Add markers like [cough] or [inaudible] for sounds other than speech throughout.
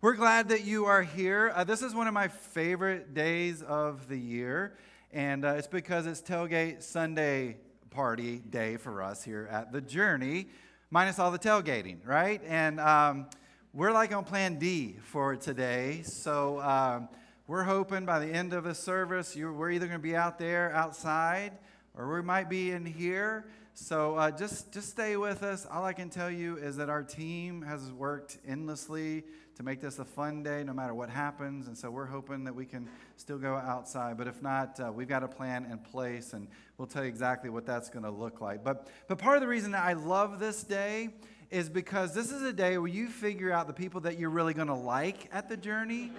We're glad that you are here. Uh, this is one of my favorite days of the year, and uh, it's because it's Tailgate Sunday party day for us here at The Journey, minus all the tailgating, right? And um, we're like on plan D for today. So um, we're hoping by the end of the service, we're either going to be out there outside or we might be in here. So uh, just just stay with us. All I can tell you is that our team has worked endlessly to make this a fun day, no matter what happens. And so we're hoping that we can still go outside. But if not, uh, we've got a plan in place, and we'll tell you exactly what that's going to look like. But but part of the reason that I love this day is because this is a day where you figure out the people that you're really going to like at the journey,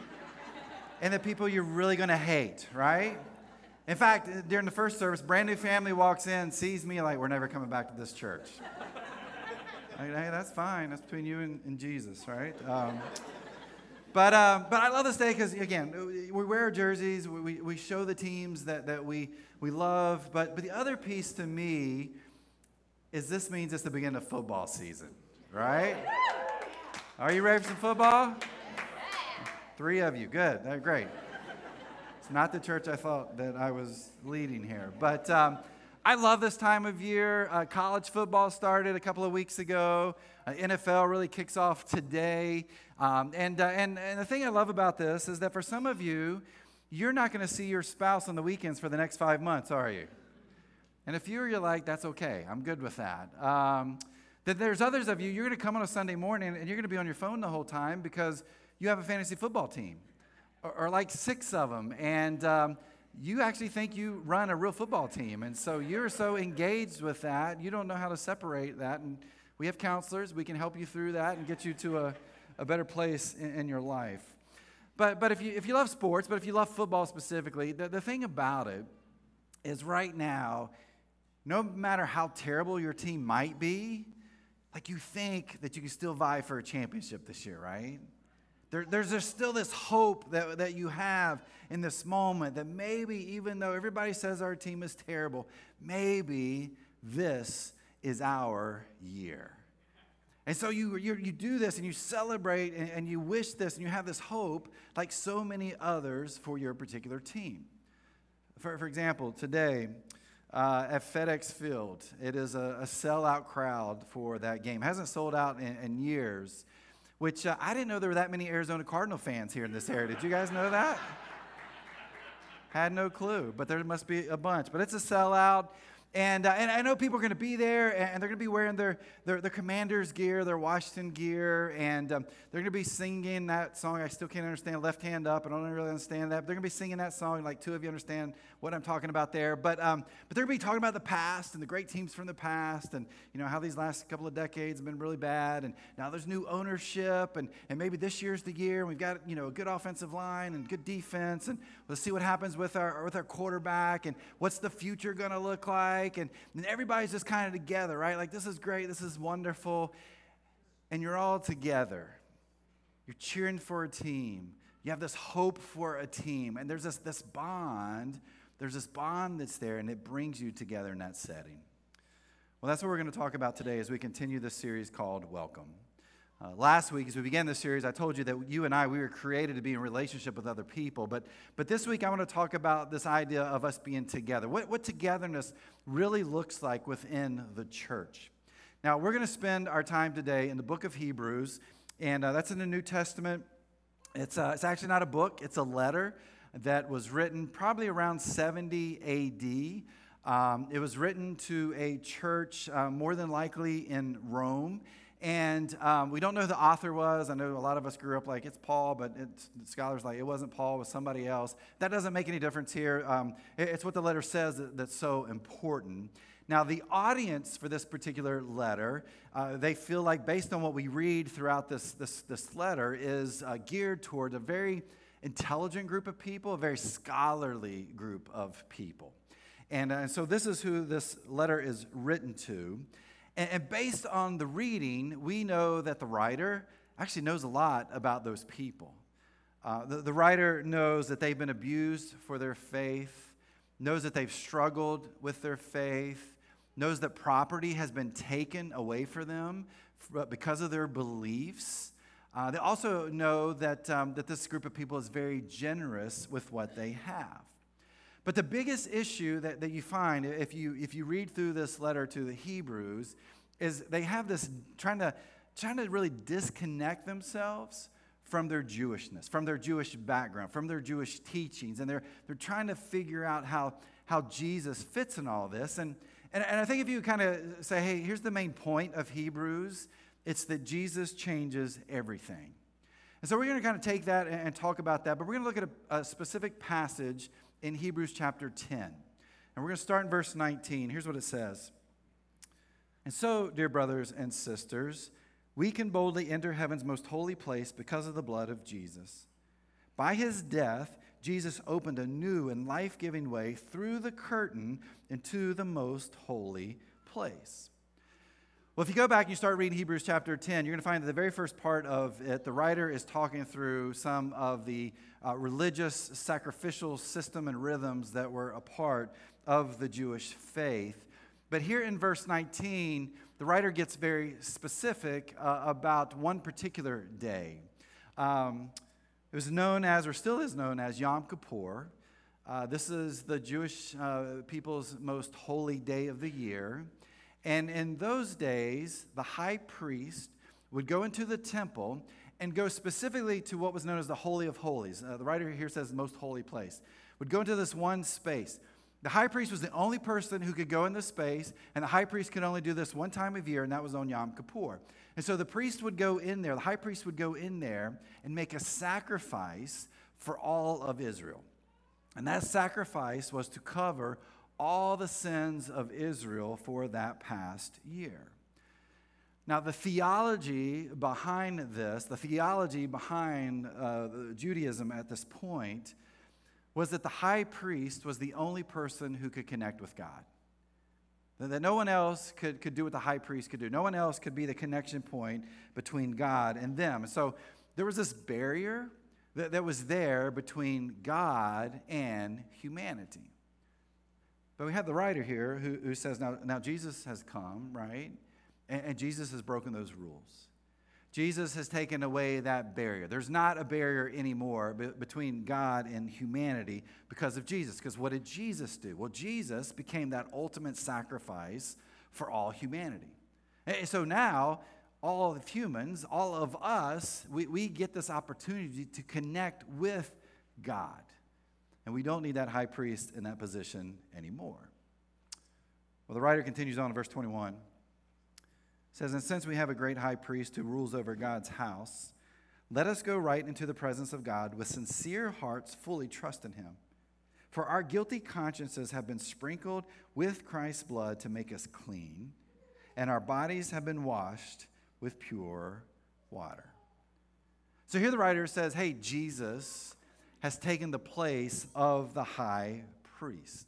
and the people you're really going to hate, right? In fact, during the first service, brand new family walks in, sees me like, we're never coming back to this church. [laughs] hey, that's fine. That's between you and, and Jesus, right? Um, but, uh, but I love this day because, again, we wear jerseys, we, we show the teams that, that we, we love. But, but the other piece to me is this means it's the beginning of football season, right? Are you ready for some football? Three of you. Good. Great. It's not the church I thought that I was leading here. But um, I love this time of year. Uh, college football started a couple of weeks ago. Uh, NFL really kicks off today. Um, and, uh, and, and the thing I love about this is that for some of you, you're not going to see your spouse on the weekends for the next five months, are you? And if you're, you're like, that's okay, I'm good with that. Um, that there's others of you, you're going to come on a Sunday morning and you're going to be on your phone the whole time because you have a fantasy football team or, like six of them, and um, you actually think you run a real football team. And so you're so engaged with that, you don't know how to separate that. And we have counselors, we can help you through that and get you to a, a better place in, in your life. But, but if, you, if you love sports, but if you love football specifically, the, the thing about it is right now, no matter how terrible your team might be, like you think that you can still vie for a championship this year, right? There, there's, there's still this hope that, that you have in this moment that maybe, even though everybody says our team is terrible, maybe this is our year. And so you, you, you do this and you celebrate and, and you wish this and you have this hope, like so many others, for your particular team. For, for example, today uh, at FedEx Field, it is a, a sellout crowd for that game. Hasn't sold out in, in years which uh, I didn't know there were that many Arizona Cardinal fans here in this area. Did you guys know that? Had no clue, but there must be a bunch. But it's a sellout. And, uh, and I know people are going to be there, and they're going to be wearing their, their, their commander's gear, their Washington gear, and um, they're going to be singing that song. I still can't understand Left Hand Up. I don't really understand that. But they're going to be singing that song. Like two of you understand what I'm talking about there. But, um, but they're going to be talking about the past and the great teams from the past, and you know how these last couple of decades have been really bad. And now there's new ownership, and, and maybe this year's the year. And we've got you know a good offensive line and good defense, and let's see what happens with our with our quarterback, and what's the future going to look like. And, and everybody's just kind of together, right? Like, this is great, this is wonderful. And you're all together. You're cheering for a team. You have this hope for a team. And there's this, this bond. There's this bond that's there, and it brings you together in that setting. Well, that's what we're going to talk about today as we continue this series called Welcome. Uh, last week, as we began this series, I told you that you and I, we were created to be in relationship with other people. But, but this week, I want to talk about this idea of us being together. What, what togetherness really looks like within the church. Now, we're going to spend our time today in the book of Hebrews, and uh, that's in the New Testament. It's, uh, it's actually not a book, it's a letter that was written probably around 70 AD. Um, it was written to a church, uh, more than likely in Rome. And um, we don't know who the author was. I know a lot of us grew up like it's Paul, but scholars like it wasn't Paul, it was somebody else. That doesn't make any difference here. Um, it, it's what the letter says that, that's so important. Now, the audience for this particular letter, uh, they feel like, based on what we read throughout this, this, this letter, is uh, geared toward a very intelligent group of people, a very scholarly group of people. And uh, so, this is who this letter is written to. And, and based on the reading, we know that the writer actually knows a lot about those people. Uh, the, the writer knows that they've been abused for their faith, knows that they've struggled with their faith, knows that property has been taken away from them because of their beliefs. Uh, they also know that, um, that this group of people is very generous with what they have. But the biggest issue that, that you find if you, if you read through this letter to the Hebrews is they have this trying to, trying to really disconnect themselves from their Jewishness, from their Jewish background, from their Jewish teachings. And they're, they're trying to figure out how, how Jesus fits in all this. And, and, and I think if you kind of say, hey, here's the main point of Hebrews, it's that Jesus changes everything. And so we're going to kind of take that and, talk about that, but we're going to look at a, a specific passage in Hebrews chapter 10. And we're going to start in verse 19. Here's what it says. And so, dear brothers and sisters, we can boldly enter heaven's most holy place because of the blood of Jesus. By his death, Jesus opened a new and life giving way through the curtain into the most holy place. Well, if you go back and you start reading Hebrews chapter 10, you're going to find that the very first part of it, the writer is talking through some of the uh, religious sacrificial system and rhythms that were a part of the Jewish faith. But here in verse 19, the writer gets very specific uh, about one particular day. Um, it was known as, or still is known as, Yom Kippur. Uh, this is the Jewish uh, people's most holy day of the year. And in those days, the high priest would go into the temple and go specifically to what was known as the Holy of Holies. Uh, the writer here says most holy place. Would go into this one space. The high priest was the only person who could go in this space, and the high priest could only do this one time of year, and that was on Yom Kippur. And so the priest would go in there, the high priest would go in there and make a sacrifice for all of Israel. And that sacrifice was to cover all the sins of Israel for that past year. Now, the theology behind this, the theology behind uh, Judaism at this point, was that the high priest was the only person who could connect with God. That no one else could, could do what the high priest could do. No one else could be the connection point between God and them. So there was this barrier that, that was there between God and humanity. But we have the writer here who, who says, now, now Jesus has come, right? And, and Jesus has broken those rules. Jesus has taken away that barrier. There's not a barrier anymore between God and humanity because of Jesus. Because what did Jesus do? Well, Jesus became that ultimate sacrifice for all humanity. And so now, all of humans, all of us, we, we get this opportunity to connect with God. And we don't need that high priest in that position anymore. Well, the writer continues on in verse 21 says, And since we have a great high priest who rules over God's house, let us go right into the presence of God with sincere hearts, fully trust in him. For our guilty consciences have been sprinkled with Christ's blood to make us clean, and our bodies have been washed with pure water. So here the writer says, Hey, Jesus has taken the place of the high priest.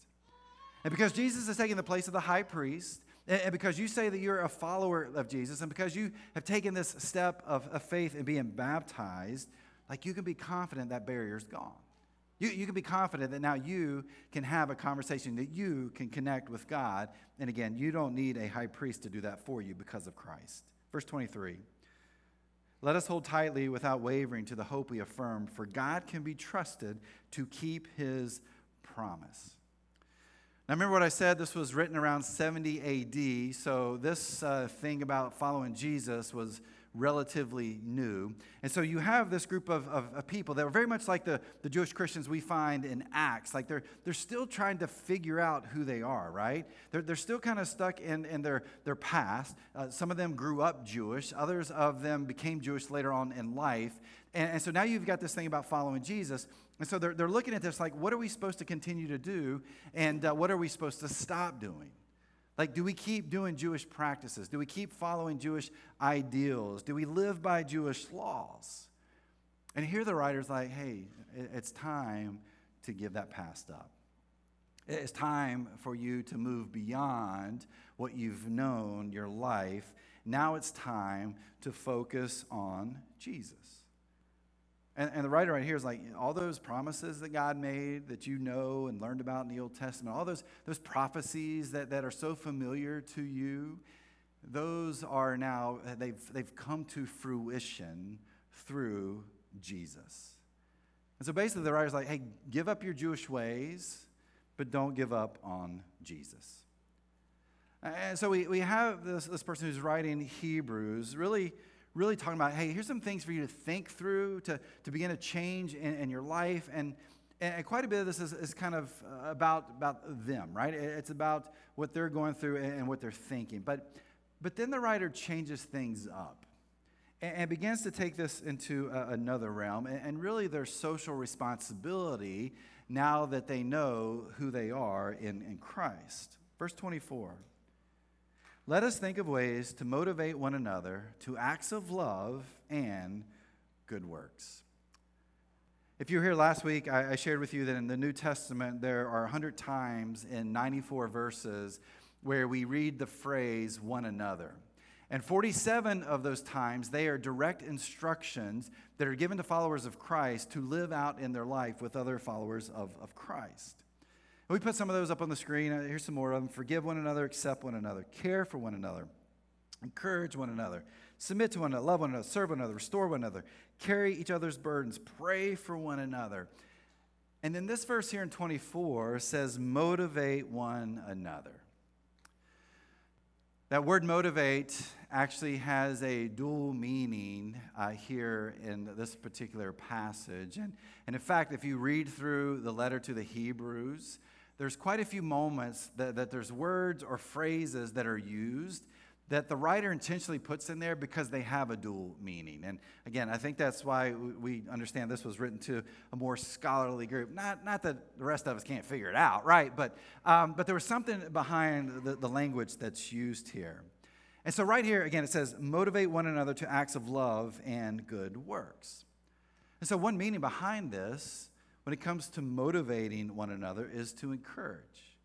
And because Jesus has taken the place of the high priest, and because you say that you're a follower of Jesus, and because you have taken this step of, of faith and being baptized, like you can be confident that barrier's gone. You, you can be confident that now you can have a conversation, that you can connect with God. And again, you don't need a high priest to do that for you because of Christ. Verse 23 Let us hold tightly without wavering to the hope we affirm, for God can be trusted to keep his promise. Now, remember what I said? This was written around 70 AD, so this uh, thing about following Jesus was relatively new. And so you have this group of, of, of, people that are very much like the, the Jewish Christians we find in Acts. Like they're, they're still trying to figure out who they are, right? They're, they're still kind of stuck in, in their, their past. Uh, some of them grew up Jewish, others of them became Jewish later on in life. And, and so now you've got this thing about following Jesus. And so they're, they're looking at this like, what are we supposed to continue to do? And uh, what are we supposed to stop doing? Like, do we keep doing Jewish practices? Do we keep following Jewish ideals? Do we live by Jewish laws? And here the writer's like, hey, it's time to give that past up. It's time for you to move beyond what you've known your life. Now it's time to focus on Jesus. And, and the writer right here is like, all those promises that God made that you know and learned about in the Old Testament, all those, those prophecies that, that are so familiar to you, those are now, they've, they've come to fruition through Jesus. And so basically, the writer's like, hey, give up your Jewish ways, but don't give up on Jesus. And so we, we have this, this person who's writing Hebrews really, really talking about, hey, here's some things for you to think through, to, to begin a change in, in your life. And, and quite a bit of this is, is kind of uh, about, about them, right? It's about what they're going through and what they're thinking. But, but then the writer changes things up and, begins to take this into another realm and, really their social responsibility now that they know who they are in, in Christ. Verse 24 Let us think of ways to motivate one another to acts of love and good works. If you were here last week, I, shared with you that in the New Testament there are 100 times in 94 verses where we read the phrase one another. And 47 of those times, they are direct instructions that are given to followers of Christ to live out in their life with other followers of, of Christ. We put some of those up on the screen. Uh, here's some more of them Forgive one another, accept one another, care for one another, encourage one another, submit to one another, love one another, serve one another, restore one another, carry each other's burdens, pray for one another. And then this verse here in 24 says, motivate one another. That word motivate actually has a dual meaning uh, here in this particular passage. And, and in fact, if you read through the letter to the Hebrews, there's quite a few moments that, that there's words or phrases that are used that the writer intentionally puts in there because they have a dual meaning. And again, I think that's why we understand this was written to a more scholarly group. Not, not that the rest of us can't figure it out, right? But, um, but there was something behind the, the language that's used here. And so, right here, again, it says, motivate one another to acts of love and good works. And so, one meaning behind this, when it comes to motivating one another, is to encourage,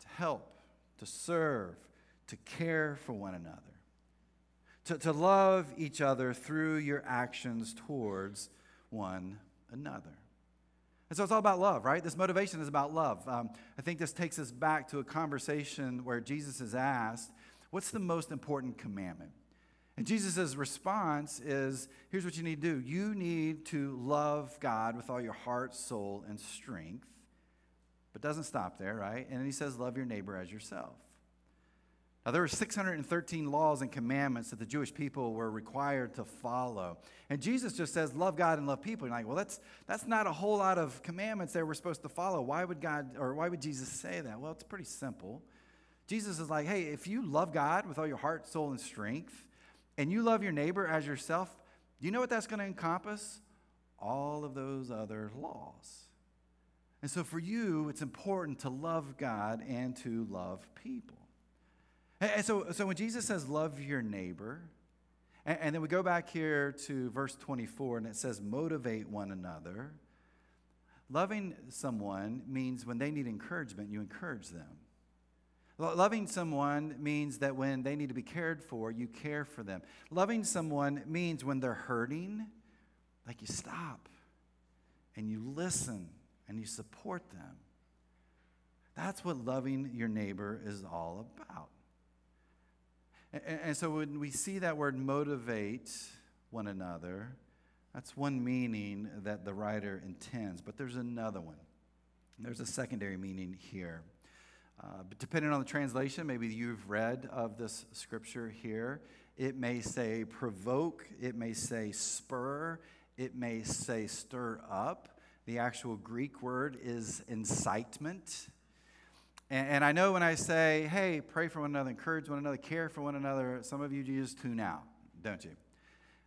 to help, to serve, to care for one another, to, to love each other through your actions towards one another. And so it's all about love, right? This motivation is about love. Um, I think this takes us back to a conversation where Jesus is asked, What's the most important commandment? And Jesus' response is here's what you need to do you need to love God with all your heart, soul, and strength. But doesn't stop there, right? And then he says, Love your neighbor as yourself. Now, there were 613 laws and commandments that the Jewish people were required to follow. And Jesus just says, love God and love people. You're like, well, that's, that's not a whole lot of commandments that we're supposed to follow. Why would God, or why would Jesus say that? Well, it's pretty simple. Jesus is like, hey, if you love God with all your heart, soul, and strength, and you love your neighbor as yourself, do you know what that's going to encompass? All of those other laws. And so for you, it's important to love God and to love people. And so, so when Jesus says, love your neighbor, and, and then we go back here to verse 24 and it says, motivate one another. Loving someone means when they need encouragement, you encourage them. Loving someone means that when they need to be cared for, you care for them. Loving someone means when they're hurting, like you stop and you listen and you support them. That's what loving your neighbor is all about. And, and so when we see that word motivate one another, that's one meaning that the writer intends. But there's another one. There's a secondary meaning here. Uh, but depending on the translation, maybe you've read of this scripture here. It may say provoke, it may say spur, it may say stir up. The actual Greek word is incitement. And, and, I know when I say, hey, pray for one another, encourage one another, care for one another, some of you just tune out, don't you?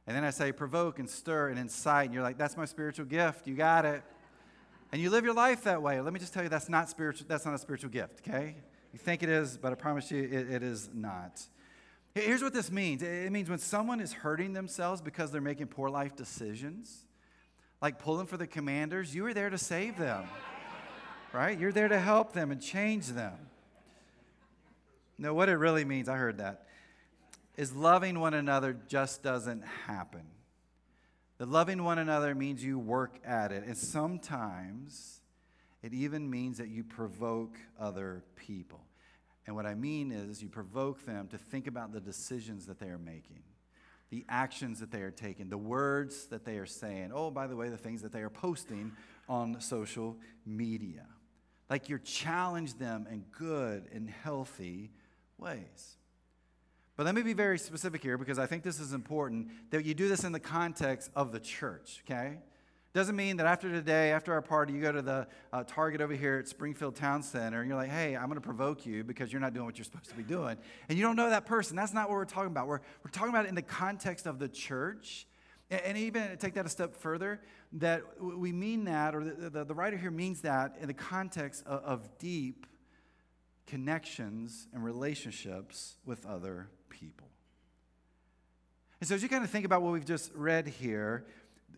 And then I say, provoke and stir and incite, and you're like, that's my spiritual gift. You got it. And you live your life that way. Let me just tell you, that's not spiritual. That's not a spiritual gift. Okay? You think it is, but I promise you, it, it is not. Here's what this means. It means when someone is hurting themselves because they're making poor life decisions, like pulling for the commanders, you are there to save them right? You're there to help them and change them. No, what it really means, I heard that, is loving one another just doesn't happen. The loving one another means you work at it. And sometimes it even means that you provoke other people. And what I mean is you provoke them to think about the decisions that they are making, the actions that they are taking, the words that they are saying. Oh, by the way, the things that they are posting on social media. Like you're challenge them in good and healthy ways. But let me be very specific here because I think this is important that you do this in the context of the church, okay? Doesn't mean that after today, after our party, you go to the uh, Target over here at Springfield Town Center and you're like, hey, I'm going to provoke you because you're not doing what you're supposed to be doing. And you don't know that person. That's not what we're talking about. We're, we're talking about it in the context of the church. And, and even take that a step further, that we mean that, or the, the, the writer here means that in the context of, of deep connections and relationships with other people. And so, as you kind of think about what we've just read here,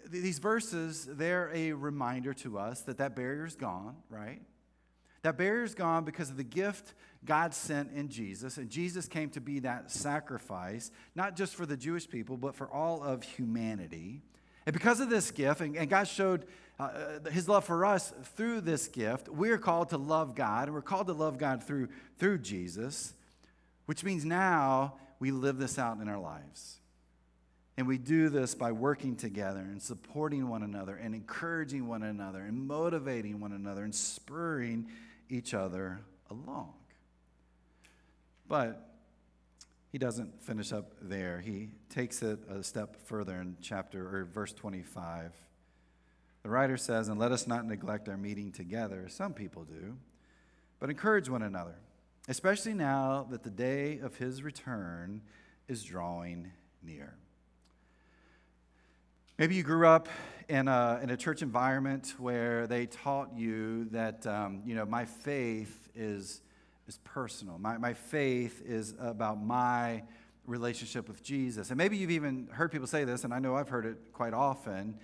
these verses, they're a reminder to us that that barrier's gone, right? That barrier's gone because of the gift God sent in Jesus. And Jesus came to be that sacrifice, not just for the Jewish people, but for all of humanity. And because of this gift, and, and God showed uh, uh his love for us through this gift, we're called to love God, and we're called to love God through, through Jesus, which means now we live this out in our lives. And we do this by working together and supporting one another and encouraging one another and motivating one another and spurring each other along. But he doesn't finish up there. He takes it a step further in chapter or verse 25. The writer says, And let us not neglect our meeting together. Some people do, but encourage one another, especially now that the day of his return is drawing near. Maybe you grew up in a, in a church environment where they taught you that, um, you know, my faith is, is personal. My, my faith is about my relationship with Jesus. And maybe you've even heard people say this, and I know I've heard it quite often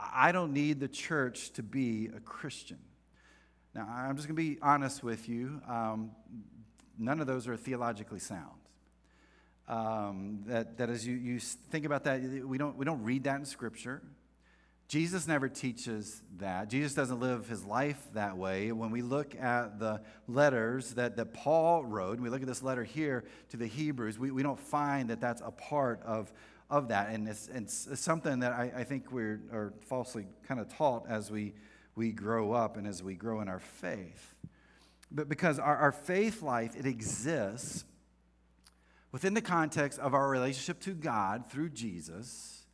I don't need the church to be a Christian. Now, I'm just going to be honest with you. Um, none of those are theologically sound. Um, that, that as you, you think about that, we don't, we don't read that in Scripture. Jesus never teaches that. Jesus doesn't live his life that way. When we look at the letters that, that Paul wrote, we look at this letter here to the Hebrews, we, we don't find that that's a part of, of that. And it's, it's, it's something that I, I think we're are falsely kind of taught as we, we grow up and as we grow in our faith. But because our, our faith life, it exists within the context of our relationship to God through Jesus,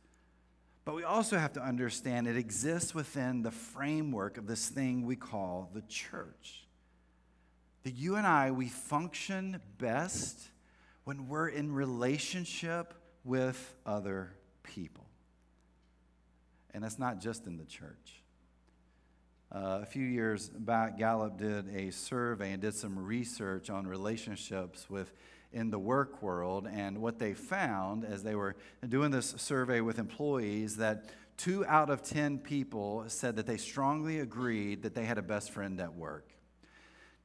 but we also have to understand it exists within the framework of this thing we call the church. That you and I, we function best when we're in relationship with other people. And that's not just in the church. Uh, a few years back, Gallup did a survey and did some research on relationships with in the work world. And what they found as they were doing this survey with employees that two out of 10 people said that they strongly agreed that they had a best friend at work.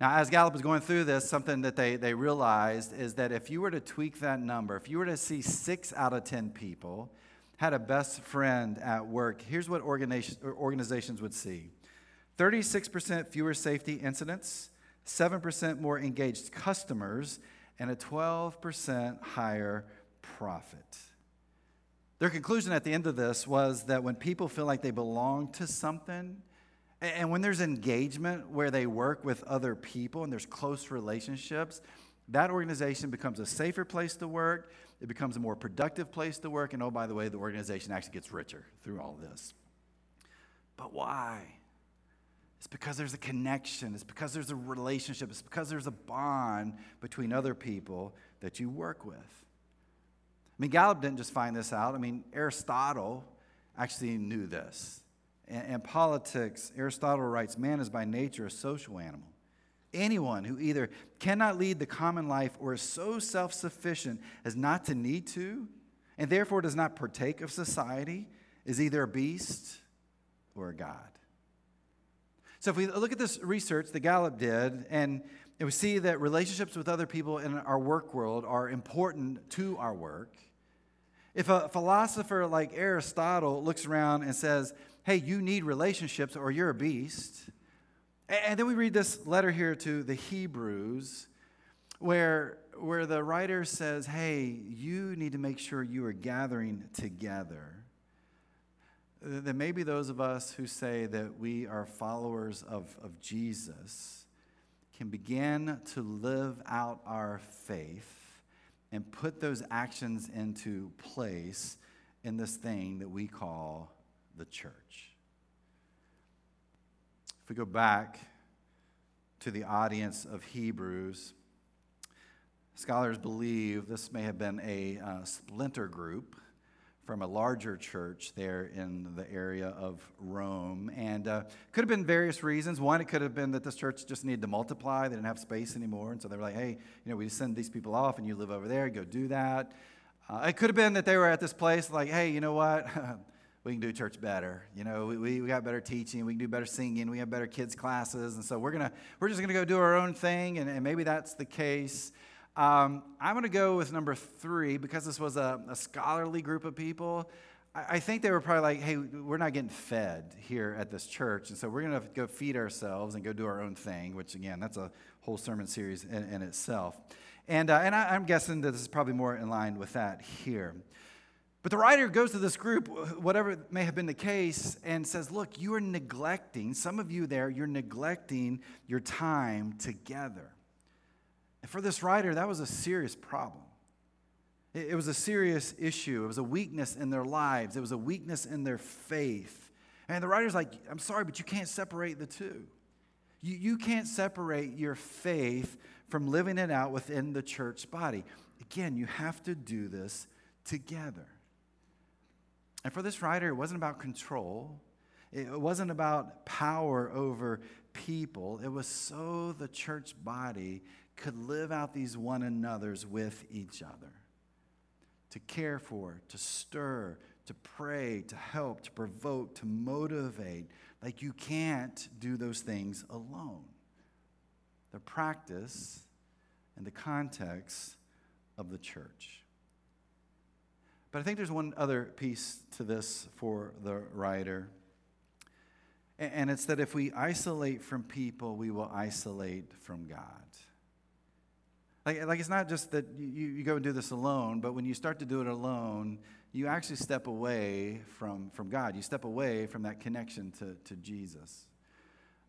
Now, as Gallup was going through this, something that they, they realized is that if you were to tweak that number, if you were to see six out of 10 people had a best friend at work, here's what organizations would see 36% fewer safety incidents, 7% more engaged customers, and a 12% higher profit. Their conclusion at the end of this was that when people feel like they belong to something, and when there's engagement where they work with other people and there's close relationships, that organization becomes a safer place to work. It becomes a more productive place to work. And oh, by the way, the organization actually gets richer through all this. But why? It's because there's a connection. It's because there's a relationship. It's because there's a bond between other people that you work with. I mean, Gallup didn't just find this out. I mean, Aristotle actually knew this. And, politics, Aristotle writes man is by nature a social animal. Anyone who either cannot lead the common life or is so self sufficient as not to need to, and therefore does not partake of society, is either a beast or a god. So if we look at this research that Gallup did, and we see that relationships with other people in our work world are important to our work. If a philosopher like Aristotle looks around and says, hey, you need relationships or you're a beast. And then we read this letter here to the Hebrews where where the writer says, hey, you need to make sure you are gathering together. Then maybe those of us who say that we are followers of, of Jesus can begin to live out our faith and put those actions into place in this thing that we call the church. If we go back to the audience of Hebrews, scholars believe this may have been a uh, splinter group from a larger church there in the area of Rome. And uh, could have been various reasons. One, it could have been that this church just needed to multiply. They didn't have space anymore. And so they were like, hey, you know, we send these people off and you live over there, go do that. Uh, it could have been that they were at this place like, hey, you know what? [laughs] we can do church better. You know, we, we, got better teaching, we can do better singing, we have better kids' classes. And so we're, gonna, we're just to go do our own thing. And, and maybe that's the case. Um, I'm going to go with number three because this was a, a scholarly group of people. I, I, think they were probably like, hey, we're not getting fed here at this church. And so we're going to go feed ourselves and go do our own thing, which, again, that's a whole sermon series in, in itself. And, uh, and I, I'm guessing that this is probably more in line with that here. But the writer goes to this group, whatever may have been the case, and says, Look, you are neglecting, some of you there, you're neglecting your time together. And for this writer, that was a serious problem. It was a serious issue. It was a weakness in their lives, it was a weakness in their faith. And the writer's like, I'm sorry, but you can't separate the two. You, you can't separate your faith from living it out within the church body. Again, you have to do this together. And for this writer, it wasn't about control, it wasn't about power over people. It was so the church body could live out these one another's with each other. To care for, to stir, to pray, to help, to provoke, to motivate. Like you can't do those things alone. The practice and the context of the church. But I think there's one other piece to this for the writer. And it's that if we isolate from people, we will isolate from God. Like, like it's not just that you, you go and do this alone, but when you start to do it alone, you actually step away from, from God. You step away from that connection to, to Jesus.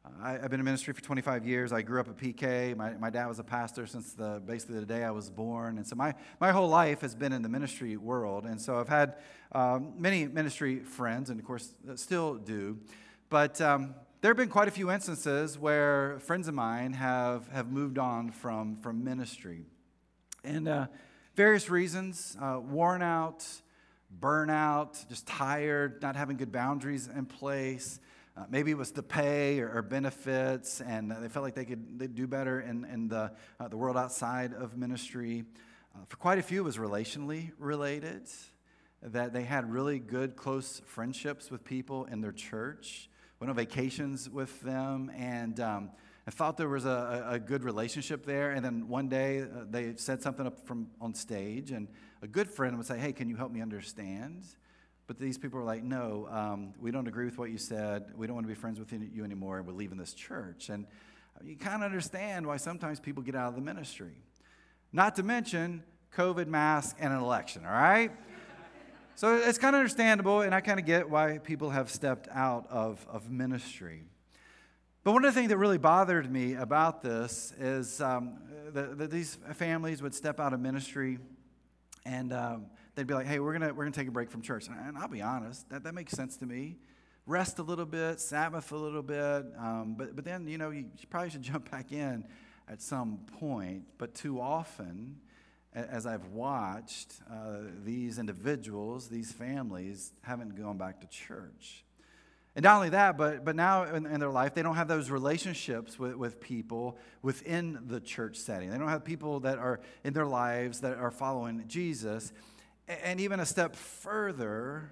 Uh, I, have been in ministry for 25 years. I grew up at PK. My, my dad was a pastor since the, basically the day I was born. And so my, my whole life has been in the ministry world. And so I've had um, many ministry friends, and of course, still do. But um, there have been quite a few instances where friends of mine have, have moved on from, from ministry. And uh, various reasons uh, worn out, burnout, just tired, not having good boundaries in place. Uh, maybe it was the pay or, or, benefits, and they felt like they could they'd do better in, in the, uh, the world outside of ministry. Uh, for quite a few, it was relationally related, that they had really good, close friendships with people in their church went on vacations with them, and um, I thought there was a, a, good relationship there. And then one day uh, they said something up from on stage, and a good friend would say, "Hey, can you help me understand?" But these people were like, "No, um, we don't agree with what you said. We don't want to be friends with you anymore. and We're leaving this church." And you kind of understand why sometimes people get out of the ministry. Not to mention COVID mask and an election. All right. So it's kind of understandable, and I kind of get why people have stepped out of, of ministry. But one of the things that really bothered me about this is um, that, that, these families would step out of ministry and um, they'd be like, hey, we're going we're gonna take a break from church. And, and, I'll be honest, that, that makes sense to me. Rest a little bit, Sabbath a little bit, um, but, but then, you know, you probably should [laughs] jump back in at some point. But too often, as I've watched uh, these individuals, these families, haven't gone back to church. And not only that, but, but now in, in, their life, they don't have those relationships with, with people within the church setting. They don't have people that are in their lives that are following Jesus. And even a step further,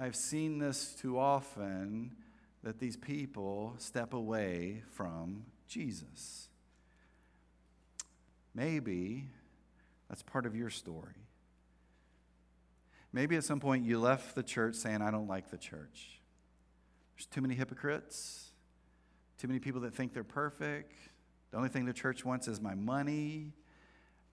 I've seen this too often that these people step away from Jesus. Maybe that's part of your story. Maybe at some point you left the church saying, I don't like the church. There's too many hypocrites, too many people that think they're perfect. The only thing the church wants is my money.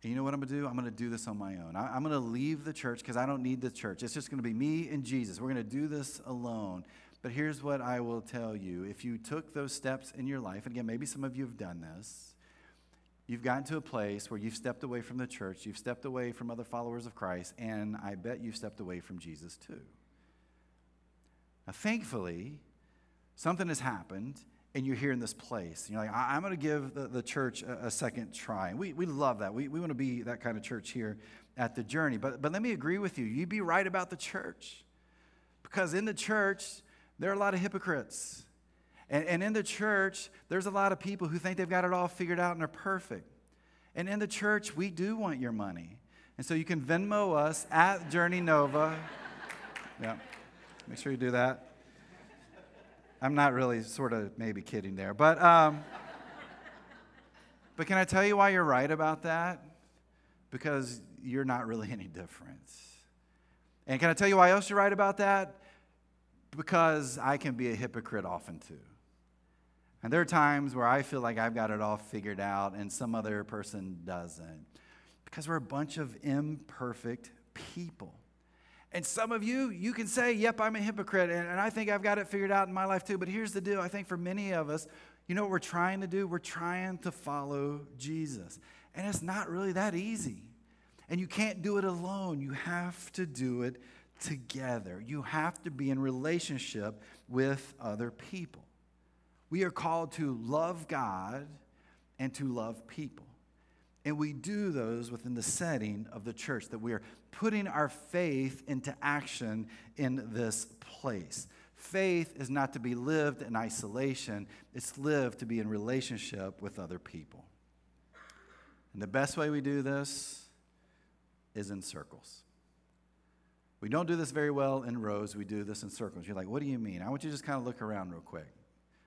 And you know what I'm going to do? I'm going to do this on my own. I, am going to leave the church because I don't need the church. It's just going to be me and Jesus. We're going to do this alone. But here's what I will tell you if you took those steps in your life, and again, maybe some of you have done this, you've gotten to a place where you've stepped away from the church, you've stepped away from other followers of Christ, and I bet you've stepped away from Jesus too. Now, thankfully, something has happened and you're here in this place. You're like, I'm going to give the, the church a, a, second try. We, we love that. We, we want to be that kind of church here at the journey. But, but let me agree with you. You'd be right about the church. Because in the church, there are a lot of hypocrites. And, and in the church, there's a lot of people who think they've got it all figured out and are perfect. And in the church, we do want your money. And so you can Venmo us at Journey Nova. [laughs] yeah, make sure you do that. I'm not really sort of maybe kidding there. But, um, but can I tell you why you're right about that? Because you're not really any different. And can I tell you why else you're right about that? Because I can be a hypocrite often too. And there are times where I feel like I've got it all figured out and some other person doesn't. Because we're a bunch of imperfect people. And some of you, you can say, Yep, I'm a hypocrite, and, and I think I've got it figured out in my life too. But here's the deal I think for many of us, you know what we're trying to do? We're trying to follow Jesus. And it's not really that easy. And you can't do it alone, you have to do it together. You have to be in relationship with other people. We are called to love God and to love people. And we do those within the setting of the church, that we are putting our faith into action in this place. Faith is not to be lived in isolation, it's lived to be in relationship with other people. And the best way we do this is in circles. We don't do this very well in rows, we do this in circles. You're like, what do you mean? I want you to just kind of look around real quick.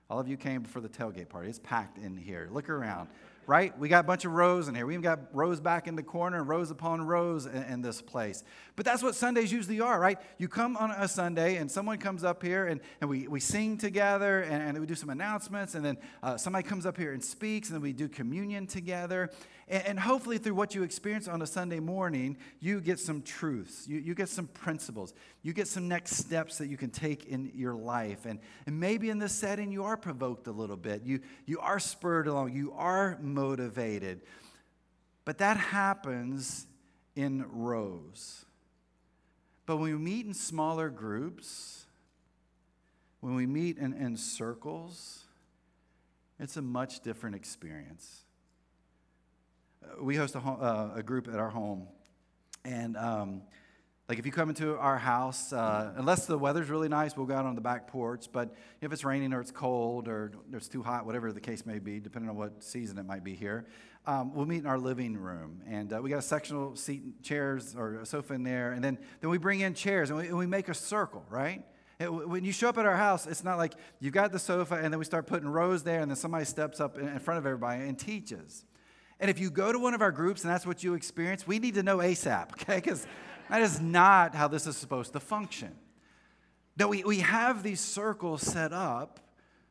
All of you came for the tailgate party. It's packed in here. Look around right? We got a bunch of rows in here. We've got rows back in the corner rows upon rows in, in, this place. But that's what Sundays usually are, right? You come on a Sunday and someone comes up here and, and we, we sing together and, and we do some announcements and then uh, somebody comes up here and speaks and then we do communion together. And, and, hopefully, through what you experience on a Sunday morning, you get some truths, you, you get some principles, you get some next steps that you can take in your life. And, and maybe in this setting, you are provoked a little bit, you, you are spurred along, you are motivated. But that happens in rows. But when we meet in smaller groups, when we meet in, in circles, it's a much different experience we host a, uh, a group at our home. And um, like if you come into our house, uh, unless the weather's really nice, we'll go out on the back porch. But if it's raining or it's cold or it's too hot, whatever the case may be, depending on what season it might be here, um, we'll meet in our living room. And uh, we got a sectional seat, chairs or a sofa in there. And then, then we bring in chairs and we, and we make a circle, right? when you show up at our house, it's not like you've got the sofa and then we start putting rows there and then somebody steps up in front of everybody and teaches. And if you go to one of our groups and that's what you experience, we need to know ASAP, [laughs] okay? Because that is not how this is supposed to function. That we, we have these circles set up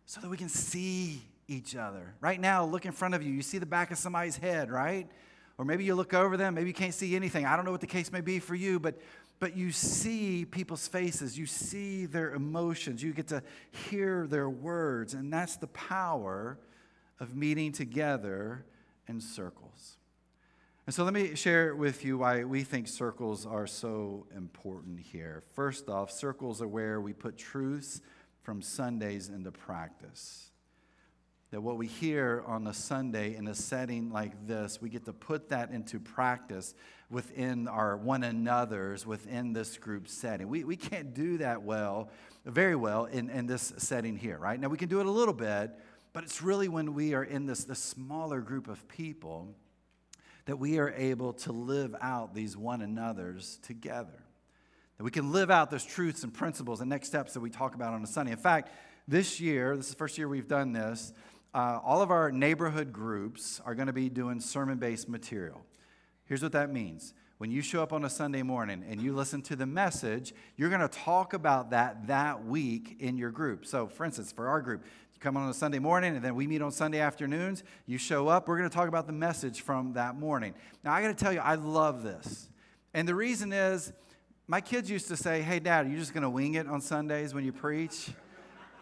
so that we can see each other. Right now, look in front of you. You see the back of somebody's head, right? Or maybe you look over them, maybe you can't see anything. I don't know what the case may be for you, but but you see people's faces, you see their emotions, you get to hear their words, and that's the power of meeting together in circles. And so let me share with you why we think circles are so important here. First off, circles are where we put truths from Sundays into practice. That what we hear on a Sunday in a setting like this, we get to put that into practice within our one another's, within this group setting. We, we can't do that well, very well, in, in this setting here, right? Now, we can do it a little bit, but it's really when we are in this, this smaller group of people that we are able to live out these one another's together. That we can live out those truths and principles and next steps that we talk about on a Sunday. In fact, this year, this is the first year we've done this, uh, all of our neighborhood groups are going to be doing sermon based material. Here's what that means when you show up on a Sunday morning and you listen to the message, you're going to talk about that that week in your group. So, for instance, for our group, come on a Sunday morning, and then we meet on Sunday afternoons. You show up. We're going to talk about the message from that morning. Now, I got to tell you, I love this. And the reason is, my kids used to say, Hey, Dad, are you just going to wing it on Sundays when you preach?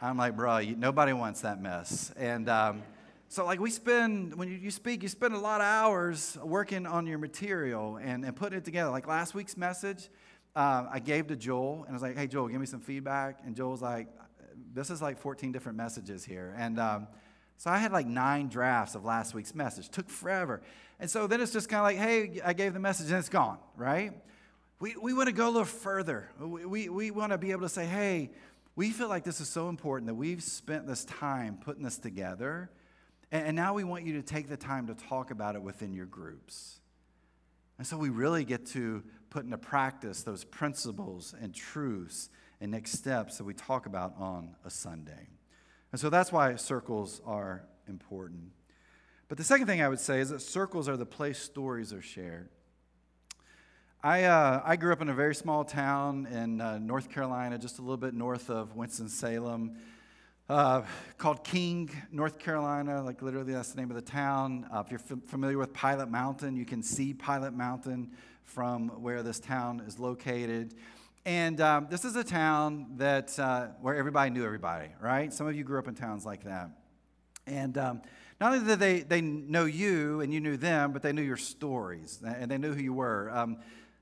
I'm like, Bro, you, nobody wants that mess. And um, so, like, we spend, when you, you, speak, you spend a lot of hours working on your material and, and putting it together. Like last week's message, uh, I gave to Joel, and I was like, Hey, Joel, give me some feedback. And Joel's like, This is like 14 different messages here. And um, so I had like nine drafts of last week's message. Took forever. And so then it's just kind of like, Hey, I gave the message and it's gone, right? We, we want to go a little further. We, we, we want to be able to say, hey, we feel like this is so important that we've spent this time putting this together, and, and now we want you to take the time to talk about it within your groups. And so we really get to put into practice those principles and truths and next steps that we talk about on a Sunday. And so that's why circles are important. But the second thing I would say is that circles are the place stories are shared. I, uh, I grew up in a very small town in uh, North Carolina, just a little bit north of Winston-Salem, uh, called King, North Carolina. Like literally, that's the name of the town. Uh, if you're f- familiar with Pilot Mountain, you can see Pilot Mountain from where this town is located. And um, this is a town that uh, where everybody knew everybody, right? Some of you grew up in towns like that. And um, not only did they, they know you and you knew them, but they knew your stories and they knew who you were. Um,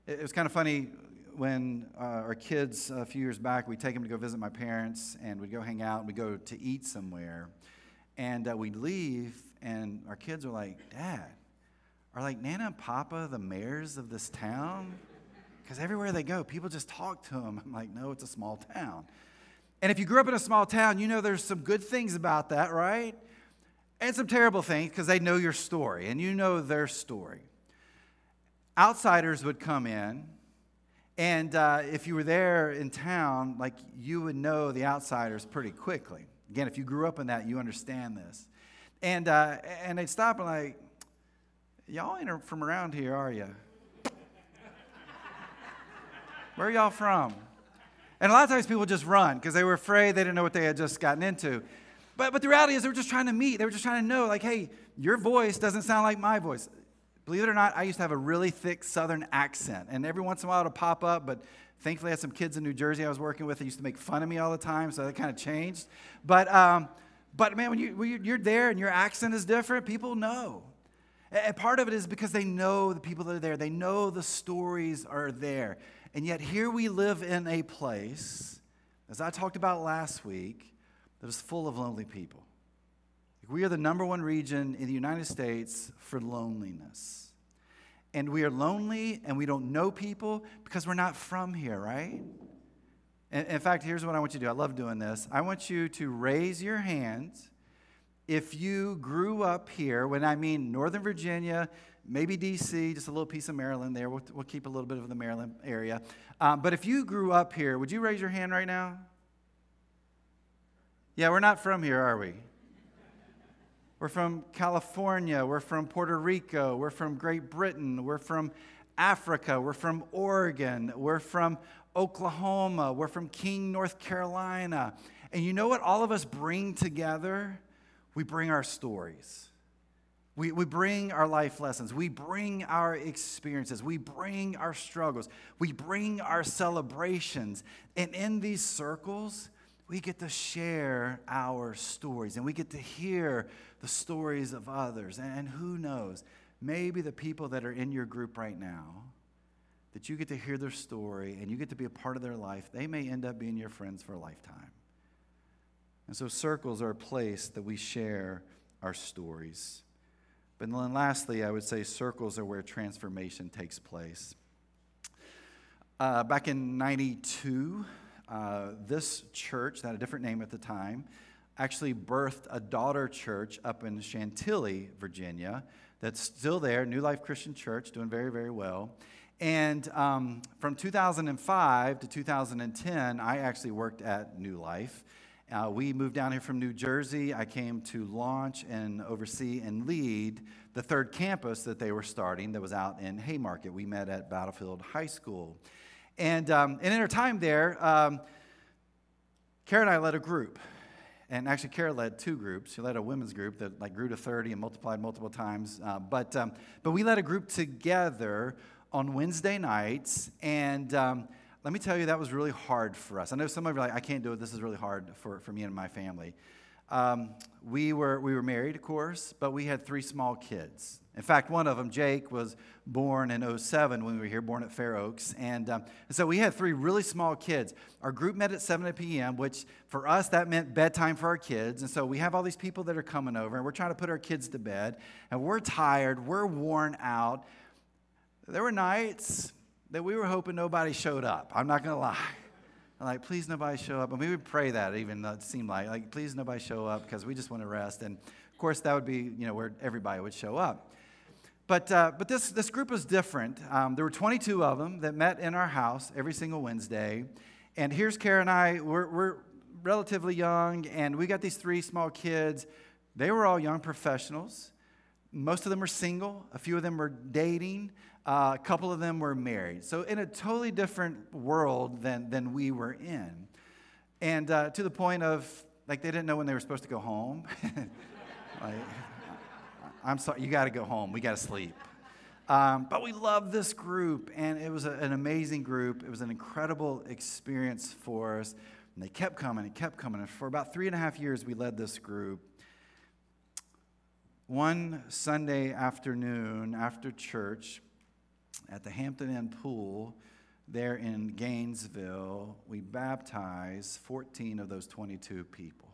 it was kind of funny when uh, our kids a few years back, we'd take them to go visit my parents and we'd go hang out and we'd go to eat somewhere. And uh, we'd leave, and our kids are like, Dad, are like Nana and Papa the mayors of this town? Because everywhere they go, people just talk to them. I'm like, no, it's a small town. And if you grew up in a small town, you know there's some good things about that, right? And some terrible things because they know your story and you know their story outsiders would come in, and uh, if you were there in town, like you would know the outsiders pretty quickly. Again, if you grew up in that, you understand this. And, uh, and they'd stop and like, y'all ain't from around here, are you? Where are y'all from? And a lot of times people just run because they were afraid they didn't know what they had just gotten into. But, but the reality is they were just trying to meet. They were just trying to know, like, hey, your voice doesn't sound like my voice. Believe it or not, I used to have a really thick southern accent, and every once in a while it'll pop up, but thankfully I had some kids in New Jersey I was working with that used to make fun of me all the time, so that kind of changed. But, um, but man, when, you, when you're there and your accent is different, people know. And part of it is because they know the people that are there, they know the stories are there. And yet, here we live in a place, as I talked about last week, that is full of lonely people. We are the number one region in the United States for loneliness. And we are lonely and we don't know people because we're not from here, right? in fact, here's what I want you to do. I love doing this. I want you to raise your hand if you grew up here, when I mean Northern Virginia, maybe DC, just a little piece of Maryland there. We'll, we'll keep a little bit of the Maryland area. Um, but if you grew up here, would you raise your hand right now? Yeah, we're not from here, are we? We're from California. We're from Puerto Rico. We're from Great Britain. We're from Africa. We're from Oregon. We're from Oklahoma. We're from King, North Carolina. And you know what all of us bring together? We bring our stories. We, we bring our life lessons. We bring our experiences. We bring our struggles. We bring our celebrations. And in these circles, we get to share our stories and we get to hear the stories of others. And who knows, maybe the people that are in your group right now, that you get to hear their story and you get to be a part of their life, they may end up being your friends for a lifetime. And so, circles are a place that we share our stories. But then, lastly, I would say circles are where transformation takes place. Uh, back in 92, uh, this church, that had a different name at the time, actually birthed a daughter church up in Chantilly, Virginia, that's still there, New Life Christian Church, doing very, very well. And um, from 2005 to 2010, I actually worked at New Life. Uh, we moved down here from New Jersey. I came to launch and oversee and lead the third campus that they were starting that was out in Haymarket. We met at Battlefield High School. And, um, and in our time there, um, Kara and I led a group. And actually, Kara led two groups. She led a women's group that like grew to 30 and multiplied multiple times. Uh, but, um, but we led a group together on Wednesday nights. And um, let me tell you, that was really hard for us. I know some of you are like, I can't do it. This is really hard for, for me and my family. Um, we, were, we were married, of course, but we had three small kids. In fact, one of them, Jake, was born in 07 when we were here, born at Fair Oaks. And, um, so we had three really small kids. Our group met at 7 p.m., which for us, that meant bedtime for our kids. And so we have all these people that are coming over, and we're trying to put our kids to bed. And we're tired, we're worn out. There were nights that we were hoping nobody showed up. I'm not going to lie. I'm like, please nobody show up. And we would pray that even though it seemed like, like, please nobody show up because we just want to rest. And of course, that would be, you know, where everybody would show up. But, uh, but this, this group was different. Um, there were 22 of them that met in our house every single Wednesday. And here's Kara and I, we're, we're relatively young, and we got these three small kids. They were all young professionals. Most of them were single, a few of them were dating, uh, a couple of them were married. So, in a totally different world than, than we were in. And uh, to the point of, like, they didn't know when they were supposed to go home. [laughs] like, I'm sorry, you got to go home. We got to sleep. Um, but we love this group, and it was a, an amazing group. It was an incredible experience for us. And they kept coming and kept coming. And for about three and a half years, we led this group. One Sunday afternoon after church at the Hampton Inn Pool there in Gainesville, we baptized 14 of those 22 people.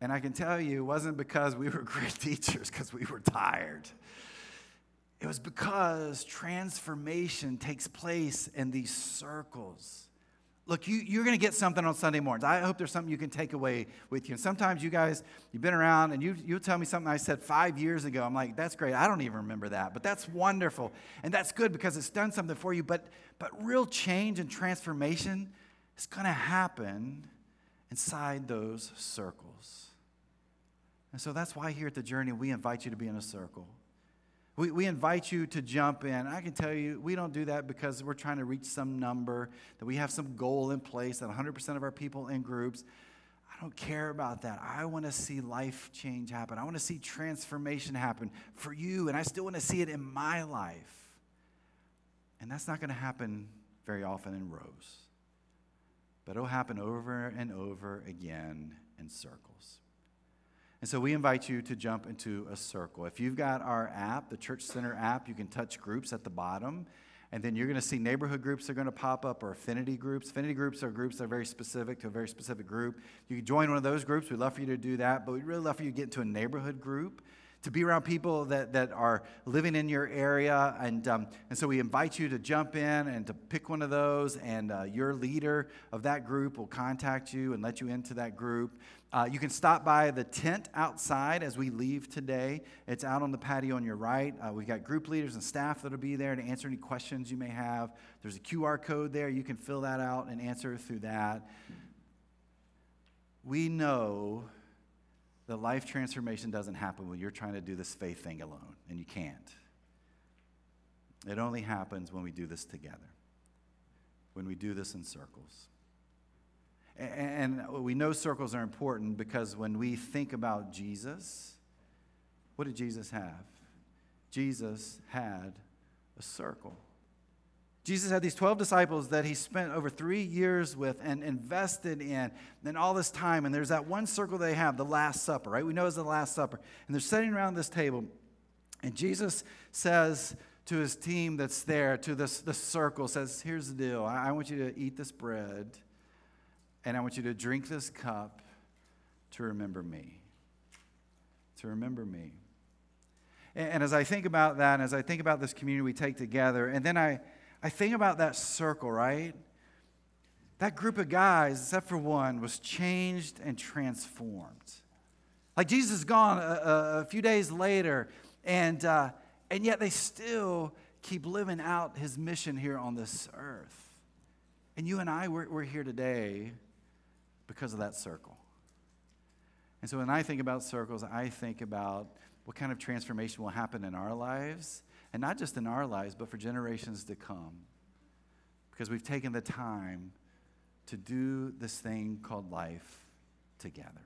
And I can tell you, it wasn't because we were [laughs] great teachers, because we were tired. It was because transformation takes place in these circles. Look, you, you're going to get something on Sunday mornings. I hope there's something you can take away with you. And sometimes you guys, you've been around and you, you will tell me something I said five years ago. I'm like, that's great. I don't even remember that. But that's wonderful. And that's good because it's done something for you. But, but real change and transformation is going to happen inside those circles. And so that's why here at the journey, we invite you to be in a circle. We, we invite you to jump in. I can tell you, we don't do that because we're trying to reach some number, that we have some goal in place, that 100% of our people in groups. I don't care about that. I want to see life change happen. I want to see transformation happen for you, and I still want to see it in my life. And that's not going to happen very often in rows, but it'll happen over and over again in circles. And so we invite you to jump into a circle. If you've got our app, the Church Center app, you can touch groups at the bottom. And then you're going to see neighborhood groups are going to pop up or affinity groups. Affinity groups are groups that are very specific to a very specific group. You can join one of those groups. We'd love for you to do that. But we'd really love for you to get into a neighborhood group to be around people that, that are living in your area. And, um, and so we invite you to jump in and to pick one of those, and uh, your leader of that group will contact you and let you into that group. Uh, you can stop by the tent outside as we leave today. It's out on the patio on your right. Uh, we've got group leaders and staff that'll be there to answer any questions you may have. There's a QR code there. You can fill that out and answer through that. We know that life transformation doesn't happen when you're trying to do this faith thing alone, and you can't. It only happens when we do this together, when we do this in circles. And we know circles are important because when we think about Jesus, what did Jesus have? Jesus had a circle. Jesus had these 12 disciples that he spent over three years with and invested in, and all this time. And there's that one circle they have, the Last Supper, right? We know it's the Last Supper. And they're sitting around this table, and Jesus says to his team that's there, to this, this circle, says, Here's the deal. I, I want you to eat this bread and I want you to drink this cup to remember me. To remember me. And, and as I think about that, and as I think about this community we take together, and then I, I think about that circle, right? That group of guys, except for one, was changed and transformed. Like Jesus is gone a, a, a few days later, and, uh, and yet they still keep living out his mission here on this earth. And you and I, we're, we're here today because of that circle. And so when I think about circles, I think about what kind of transformation will happen in our lives, and not just in our lives, but for generations to come. Because we've taken the time to do this thing called life together.